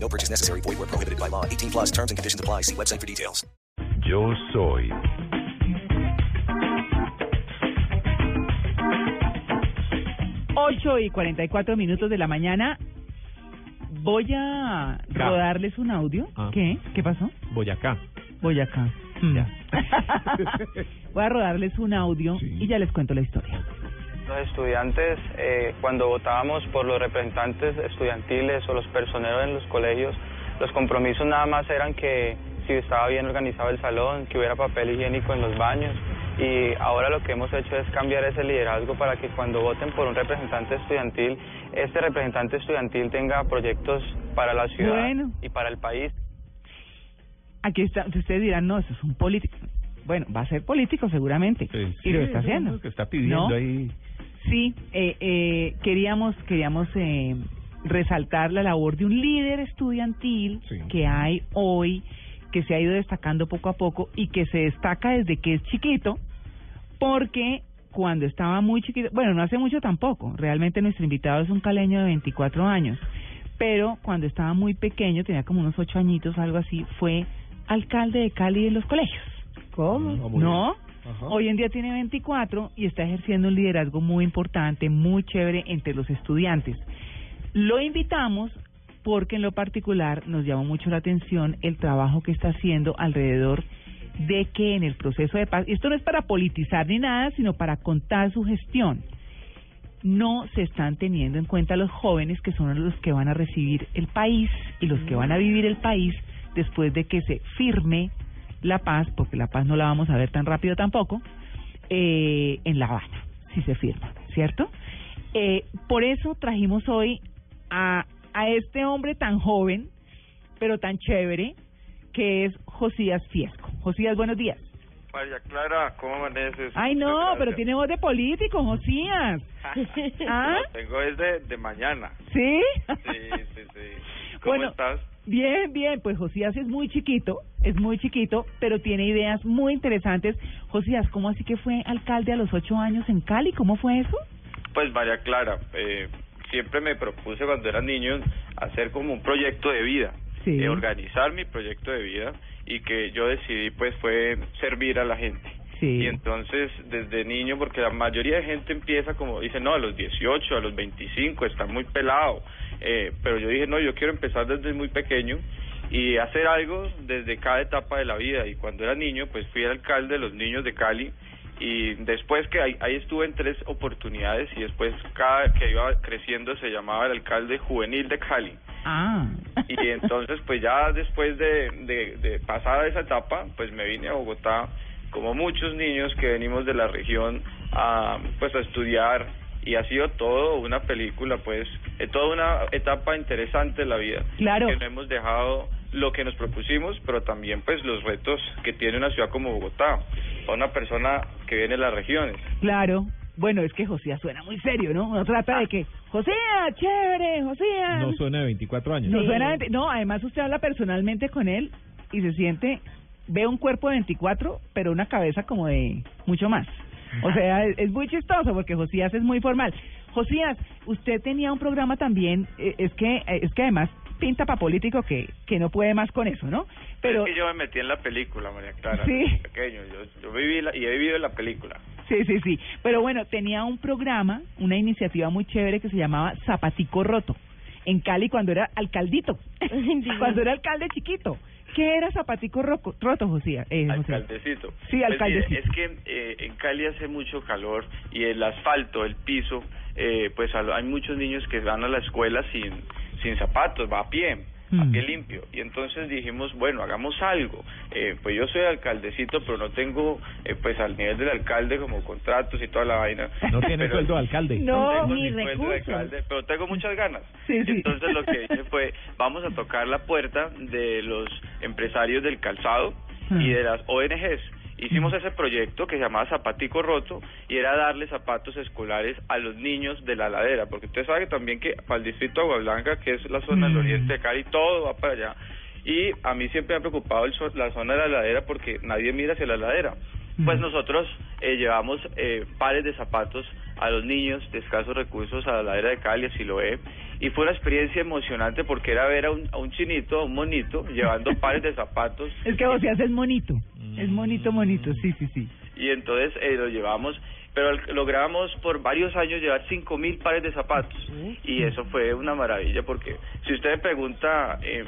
No purchase necessary. Void where prohibited by law. 18 plus terms and conditions apply. See website for details. Yo soy. Ocho y 44 minutos de la mañana. Voy a rodarles un audio. Ah. ¿Qué? ¿Qué pasó? Boyacá. Boyacá. Ya. Voy a rodarles un audio Sí. y ya les cuento la historia. Los estudiantes, eh, cuando votábamos por los representantes estudiantiles o los personeros en los colegios, los compromisos nada más eran que si estaba bien organizado el salón, que hubiera papel higiénico en los baños. Y ahora lo que hemos hecho es cambiar ese liderazgo para que cuando voten por un representante estudiantil, este representante estudiantil tenga proyectos para la ciudad Bueno. y para el país. Aquí está, ustedes dirán, no, eso es un político. Bueno, va a ser político seguramente. Sí, y lo está es haciendo. lo que está pidiendo ¿No? ahí. Sí, eh, eh, queríamos, queríamos eh, resaltar la labor de un líder estudiantil Sí. que hay hoy, que se ha ido destacando poco a poco y que se destaca desde que es chiquito, porque cuando estaba muy chiquito, bueno, no hace mucho tampoco, realmente nuestro invitado es un caleño de 24 años, pero cuando estaba muy pequeño, tenía como unos 8 añitos, algo así, fue alcalde de Cali en los colegios. ¿Cómo? Ah, ¿No? Hoy en día tiene 24 y está ejerciendo un liderazgo muy importante, muy chévere entre los estudiantes. Lo invitamos porque en lo particular nos llamó mucho la atención el trabajo que está haciendo alrededor de que en el proceso de paz, esto no es para politizar ni nada, sino para contar su gestión, no se están teniendo en cuenta los jóvenes que son los que van a recibir el país y los que van a vivir el país después de que se firme la paz, porque la paz no la vamos a ver tan rápido tampoco, eh, en La Habana, si se firma, ¿cierto? Eh, por eso trajimos hoy a, a este hombre tan joven, pero tan chévere, que es Josías Fiesco. Josías, buenos días. María Clara, ¿cómo amaneces? Ay, no, pero tiene voz de político, Josías. ¿Ah? Tengo desde de mañana. ¿Sí? Sí, sí, sí. ¿Cómo Bueno, estás? Bien, bien, pues Josías es muy chiquito, es muy chiquito, pero tiene ideas muy interesantes. Josías, ¿cómo así que fue alcalde a los ocho años en Cali? ¿Cómo fue eso? Pues María Clara, eh, siempre me propuse cuando era niño hacer como un proyecto de vida, Sí. eh, organizar mi proyecto de vida y que yo decidí pues fue servir a la gente. Sí. Y entonces desde niño, porque la mayoría de gente empieza como dice, no, a los 18, a los 25, está muy pelado. Eh, pero yo dije, no, yo quiero empezar desde muy pequeño y hacer algo desde cada etapa de la vida. Y cuando era niño, pues fui alcalde de los niños de Cali y después que ahí, ahí estuve en tres oportunidades y después cada que iba creciendo se llamaba el alcalde juvenil de Cali. Ah. Y entonces, pues ya después de, de, de pasar esa etapa, pues me vine a Bogotá, como muchos niños que venimos de la región, a, pues a estudiar. Y ha sido todo una película, pues, eh, toda una etapa interesante de la vida. Claro. Que no hemos dejado lo que nos propusimos, pero también, pues, los retos que tiene una ciudad como Bogotá, para una persona que viene de las regiones. Claro. Bueno, es que Josías suena muy serio, ¿no? Uno trata de que, Josías, chévere, Josías. No suena de 24 años. No suena de- no, además usted habla personalmente con él y se siente, ve un cuerpo de 24, pero una cabeza como de mucho más. O sea, es, es muy chistoso porque Josías es muy formal. Josías, usted tenía un programa también, eh, es que eh, es que además pinta para político que, que no puede más con eso, ¿no? Pero es que yo me metí en la película, María Clara, Sí. pequeño. Yo, yo viví la- y he vivido en la película. Sí, sí, sí. Pero bueno, tenía un programa, una iniciativa muy chévere que se llamaba Zapatico Roto, en Cali cuando era alcaldito, cuando era alcalde chiquito. ¿Qué era Zapatico Roco- Roto, José? Eh, José? Alcaldecito. Sí, Pues alcaldecito. mire, es que eh, en Cali hace mucho calor y el asfalto, el piso, eh, pues hay muchos niños que van a la escuela sin, sin zapatos, va a pie. A Mm. pie limpio. Y entonces dijimos, bueno, hagamos algo. Eh, pues yo soy alcaldecito, pero no tengo, eh, pues al nivel del alcalde como contratos y toda la vaina. No tiene Pero- sueldo de alcalde. No, tengo ni sueldo de alcalde, pero tengo muchas ganas. Sí, sí. Entonces lo que hice fue, vamos a tocar la puerta de los empresarios del calzado y de las ONGs. Hicimos ese proyecto que se llamaba Zapatico Roto y era darle zapatos escolares a los niños de la ladera, porque usted sabe también que para el distrito de Agua Blanca, que es la zona del oriente de Cali, todo va para allá. Y a mí siempre me ha preocupado el la zona de la ladera porque nadie mira hacia la ladera. Pues nosotros eh, llevamos eh, pares de zapatos a los niños de escasos recursos a la ladera de Cali, así lo ve. Y fue una experiencia emocionante porque era ver a un, a un chinito, a un monito, llevando pares de zapatos. Es que Josías es monito. Es monito, monito, sí, sí, sí. Y entonces eh, lo llevamos, pero logramos por varios años llevar cinco mil pares de zapatos. Y eso fue una maravilla porque si usted me pregunta eh,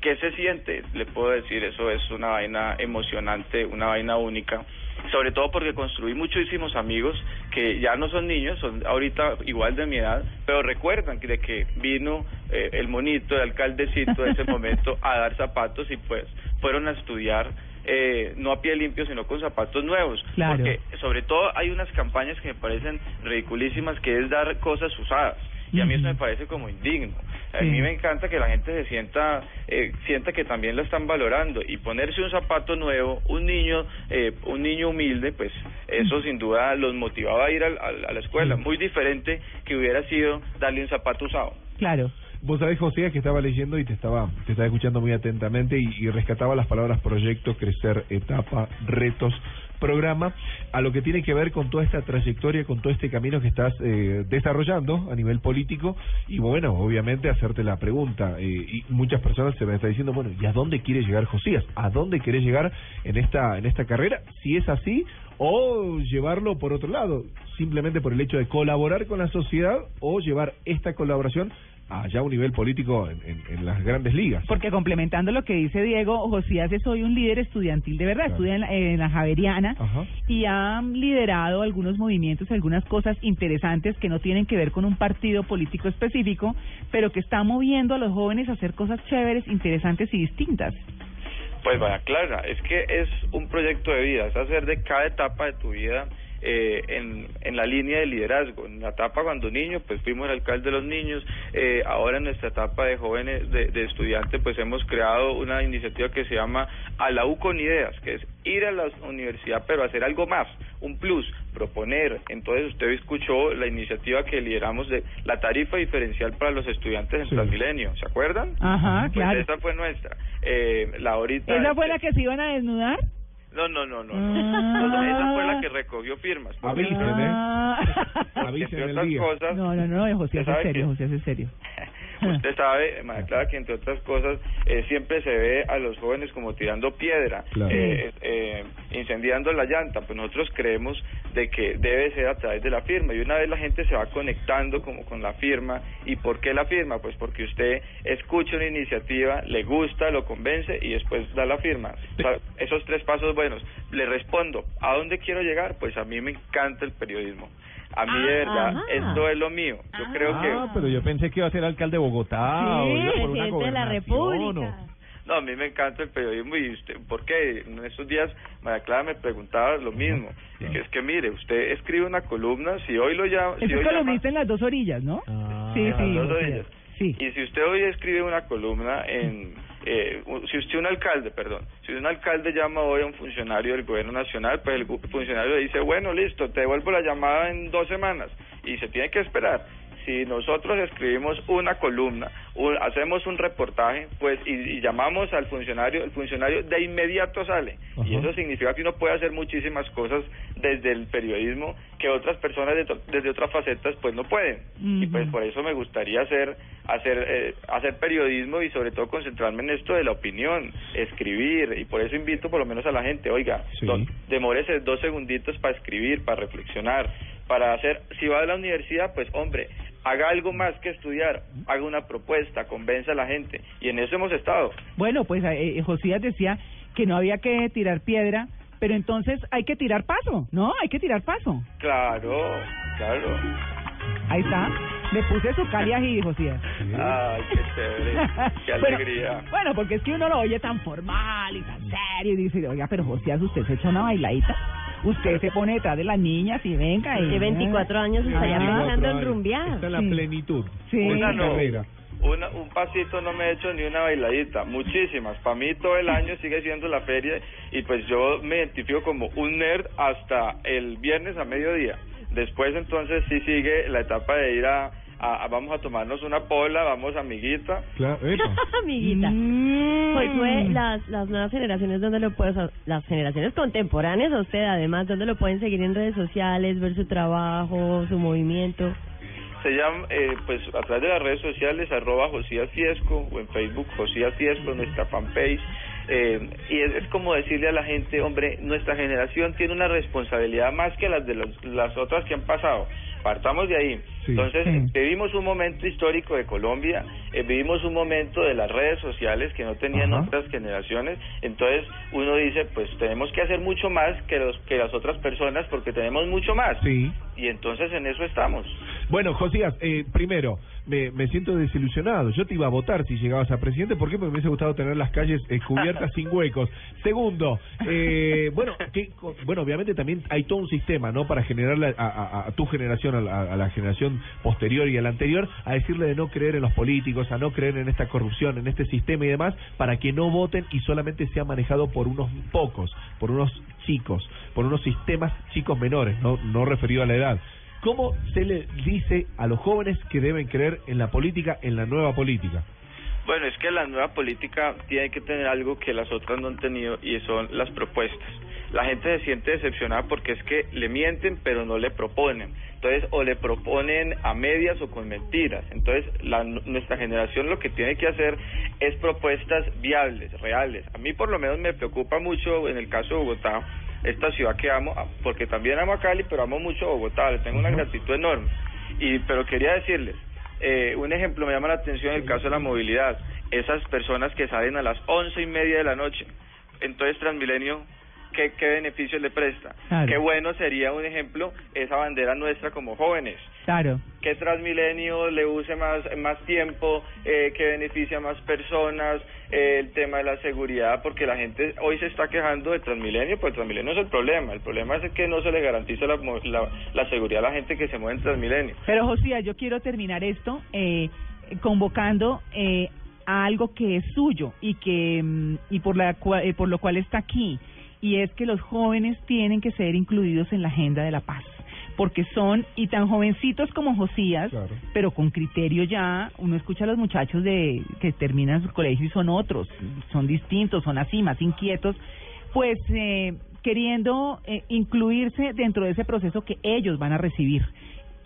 qué se siente, le puedo decir, eso es una vaina emocionante, una vaina única. Sobre todo porque construí muchísimos amigos que ya no son niños, son ahorita igual de mi edad, pero recuerdan que de que vino eh, el monito, el alcaldecito de ese momento a dar zapatos y pues fueron a estudiar eh, no a pie limpio, sino con zapatos nuevos. Claro. Porque sobre todo hay unas campañas que me parecen ridiculísimas, que es dar cosas usadas. Y a mí eso me parece como indigno. A Sí. mí me encanta que la gente se sienta, eh, sienta que también lo están valorando y ponerse un zapato nuevo, un niño, eh, un niño humilde, pues eso sin duda los motivaba a ir al- al- a la escuela. Muy diferente que hubiera sido darle un zapato usado. Claro. Vos sabés, José, que estaba leyendo y te estaba, te estaba escuchando muy atentamente y, y rescataba las palabras proyecto, crecer, etapa, retos, programa, a lo que tiene que ver con toda esta trayectoria, con todo este camino que estás eh, desarrollando a nivel político y bueno, obviamente hacerte la pregunta eh, y muchas personas se me están diciendo, bueno, ¿y a dónde quiere llegar Josías? ¿A dónde querés llegar en esta en esta carrera? Si es así o llevarlo por otro lado, simplemente por el hecho de colaborar con la sociedad o llevar esta colaboración allá a un nivel político en, en- en las grandes ligas. Porque complementando lo que dice Diego, Josías es hoy un líder estudiantil de verdad, Claro. estudia en la, en la Javeriana Ajá. y ha liderado algunos movimientos, algunas cosas interesantes que no tienen que ver con un partido político específico, pero que está moviendo a los jóvenes a hacer cosas chéveres, interesantes y distintas. Pues vaya, Clara, es que es un proyecto de vida, es hacer de cada etapa de tu vida eh, en, en la línea de liderazgo. En la etapa cuando niño, pues fuimos el alcalde de los niños, eh, ahora en nuestra etapa de jóvenes, de, de estudiantes, pues hemos creado una iniciativa que se llama A la U con Ideas, que es ir a la universidad, pero hacer algo más, un plus, proponer. Entonces usted escuchó la iniciativa que lideramos de la tarifa diferencial para los estudiantes en Sí. Transmilenio, ¿se acuerdan? Ajá, Pues claro. esa fue nuestra. Eh, la ahorita... ¿Esa fue la que se iban a desnudar? No, no, no, no. Ah. no. Esa fue la que recogió firmas. porque- Avisen, ¿eh? Ah. entre el otras día. cosas, No, no, no, José es serio, José es serio. Usted sabe, María Clara, que entre otras cosas eh, siempre se ve a los jóvenes como tirando piedra, Claro. eh, eh, incendiando la llanta. Pues nosotros creemos de que debe ser a través de la firma. Y una vez la gente se va conectando como con la firma. ¿Y por qué la firma? Pues porque usted escucha una iniciativa, le gusta, lo convence y después da la firma. O sea, esos tres pasos buenos. Le respondo, ¿a dónde quiero llegar? Pues a mí me encanta el periodismo. A mí de verdad, ajá. esto es lo mío. Yo creo que... Ah, pero yo pensé que iba a ser alcalde de Bogotá Sí, o iba por una presidente de la gobernación, República. No, a mí me encanta el periodismo y usted, ¿por qué? En estos días María Clara me preguntaba lo mismo. Y que es que mire, usted escribe una columna, si hoy lo llama... si hoy es llama- columnista en las dos orillas, ¿no? Ah. sí, en sí. las dos orillas. Sí. Y si usted hoy escribe una columna en... Eh, si usted un alcalde, perdón, si un alcalde llama hoy a un funcionario del gobierno nacional, pues el funcionario le dice, bueno, listo, te devuelvo la llamada en dos semanas y se tiene que esperar. Si nosotros escribimos una columna, un- hacemos un reportaje, pues y, y llamamos al funcionario, el funcionario de inmediato sale. Y eso significa que uno puede hacer muchísimas cosas desde el periodismo que otras personas de desde otras facetas pues no pueden. Y pues por eso me gustaría hacer hacer eh, hacer periodismo y sobre todo concentrarme en esto de la opinión, escribir y por eso invito por lo menos a la gente, oiga, Sí. do- demórese dos segunditos para escribir, para reflexionar, para hacer, si va a la universidad, pues hombre, haga algo más que estudiar, haga una propuesta, convenza a la gente y en eso hemos estado. Bueno, pues eh, eh, Josías decía que no había que tirar piedra, pero entonces hay que tirar paso, ¿no? Hay que tirar paso. Claro, claro. Ahí está. Le puse su cali ají, Josías. Ay, qué chévere, qué Bueno, alegría. Bueno, porque es que uno lo oye tan formal y tan serio y dice, oiga, pero Josías, usted se echa una bailadita. Usted se pone detrás de las niñas y venga. Y, De 24 años estaría Ah, pensando en años. rumbear. Está en la Sí. plenitud Sí. Una no. carrera. Una, un pasito no me he hecho ni una bailadita, muchísimas. Para mí todo el año sigue siendo la feria y pues yo me identifico como un nerd hasta el viernes a mediodía. Después entonces sí sigue la etapa de ir a, a- a- vamos a tomarnos una pola, vamos amiguita. Claro. Amiguita. Mm. Josué, las, las nuevas generaciones, ¿dónde lo puedes, las generaciones contemporáneas a usted además, ¿dónde lo pueden seguir en redes sociales, ver su trabajo, su movimiento? Se llama, eh, pues a través de las redes sociales, arroba Josías Fiesco, o en Facebook Josías Fiesco, nuestra fanpage. Eh, y es, es como decirle a la gente, hombre, nuestra generación tiene una responsabilidad más que las de los- las otras que han pasado. Partamos de ahí. Sí. Entonces, vivimos un momento histórico de Colombia, eh, vivimos un momento de las redes sociales que no tenían Ajá. otras generaciones. Entonces, uno dice, pues tenemos que hacer mucho más que, los, que las otras personas porque tenemos mucho más. Sí. Y entonces en eso estamos. Bueno, Josías, eh, primero, me, me siento desilusionado. Yo te iba a votar si llegabas a presidente. ¿Por qué? Porque me hubiese gustado tener las calles eh, cubiertas sin huecos. Segundo, eh, bueno, que, bueno, obviamente también hay todo un sistema, ¿no? Para generarle a, a- a tu generación, a la, a la generación posterior y a la anterior, a decirle de no creer en los políticos, a no creer en esta corrupción, en este sistema y demás, para que no voten y solamente sea manejado por unos pocos, por unos chicos, por unos sistemas chicos menores, no, no referido a la edad. ¿Cómo se le dice a los jóvenes que deben creer en la política, en la nueva política? Bueno, es que la nueva política tiene que tener algo que las otras no han tenido y son las propuestas. La gente se siente decepcionada porque es que le mienten pero no le proponen. Entonces, o le proponen a medias o con mentiras. Entonces, la, nuestra generación lo que tiene que hacer es propuestas viables, reales. A mí por lo menos me preocupa mucho en el caso de Bogotá, esta ciudad que amo, porque también amo a Cali, pero amo mucho a Bogotá, le tengo una gratitud enorme. Y, pero quería decirles, eh, un ejemplo me llama la atención el caso de la movilidad. Esas personas que salen a las once y media de la noche. Entonces Transmilenio, ¿qué, qué beneficios le presta? Claro. Qué bueno sería un ejemplo esa bandera nuestra como jóvenes. Claro. Que Transmilenio le use más, más tiempo, eh, que beneficia a más personas, eh, el tema de la seguridad, porque la gente hoy se está quejando de Transmilenio, pues Transmilenio es el problema. El problema es que no se le garantiza la, la, la seguridad a la gente que se mueve en Transmilenio. Pero Josía, yo quiero terminar esto eh, convocando eh, a algo que es suyo y que mm, y por la cua- eh, por lo cual está aquí y es que los jóvenes tienen que ser incluidos en la agenda de la paz porque son y tan jovencitos como Josías, Claro. pero con criterio ya, uno escucha a los muchachos de que terminan su colegio y son otros, son distintos, son así, más inquietos, pues eh, queriendo eh, incluirse dentro de ese proceso que ellos van a recibir.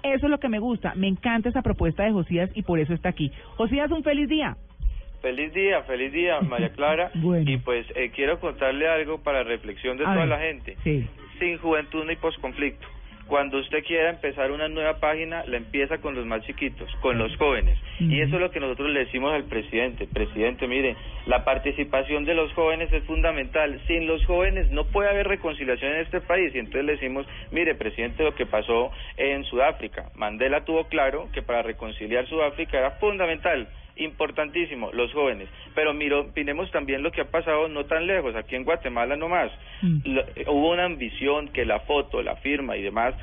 Eso es lo que me gusta, me encanta esa propuesta de Josías y por eso está aquí. Josías, un feliz día. Feliz día, feliz día, María Clara. Bueno. Y pues eh, quiero contarle algo para reflexión de A toda ver, la gente. Sí. Sin juventud hay posconflicto. Cuando usted quiera empezar una nueva página, la empieza con los más chiquitos, con los jóvenes. Y eso es lo que nosotros le decimos al presidente. Presidente, mire, la participación de los jóvenes es fundamental. Sin los jóvenes no puede haber reconciliación en este país. Y entonces le decimos, mire, presidente, lo que pasó en Sudáfrica. Mandela tuvo claro que para reconciliar Sudáfrica era fundamental importantísimo, los jóvenes. Pero miro, miremos también lo que ha pasado no tan lejos, aquí en Guatemala nomás. Mm. Lo- eh, hubo una ambición que la foto, la firma y demás.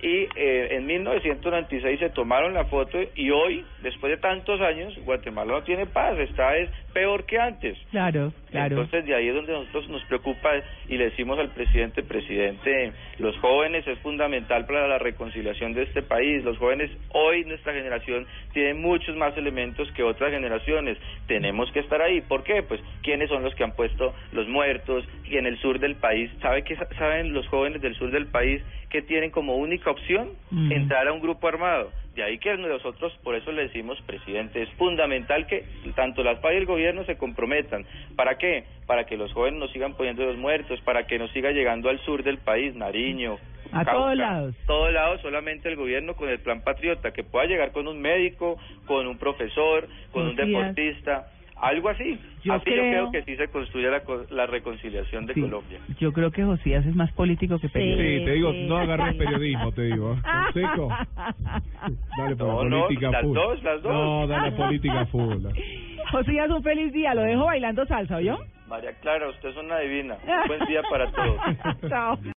Y eh, en 1996 se tomaron la foto y hoy, después de tantos años, Guatemala no tiene paz, está es peor que antes. Claro, claro. Entonces de ahí es donde nosotros nos preocupa y le decimos al presidente, presidente, los jóvenes es fundamental para la reconciliación de este país. Los jóvenes hoy nuestra generación tiene muchos más elementos que otras generaciones. Tenemos que estar ahí. ¿Por qué? Pues quiénes son los que han puesto los muertos y en el sur del país. ¿Sabe qué sa- saben los jóvenes del sur del país que tienen como única opción Mm. entrar a un grupo armado? De ahí que nosotros, por eso le decimos, presidente, es fundamental que tanto las FARC y el gobierno se comprometan. ¿Para qué? Para que los jóvenes no sigan poniendo los muertos, para que no siga llegando al sur del país, Nariño. A Cauca, todos lados. Todos lados, solamente el gobierno con el plan patriota, que pueda llegar con un médico, con un profesor, con un deportista, algo así. Yo así yo creo- creo que sí se construye la, co- la reconciliación de Sí, Colombia. Yo creo que Josías es más político que periodista. Sí, te digo, sí. no agarres periodismo, te digo. Seco. Dale por No, la no, política las full. dos, las dos. No, dale política full. Josías, un feliz día. Lo dejo bailando salsa, ¿oyó? María Clara, usted es una divina. Un buen día para todos. Chao.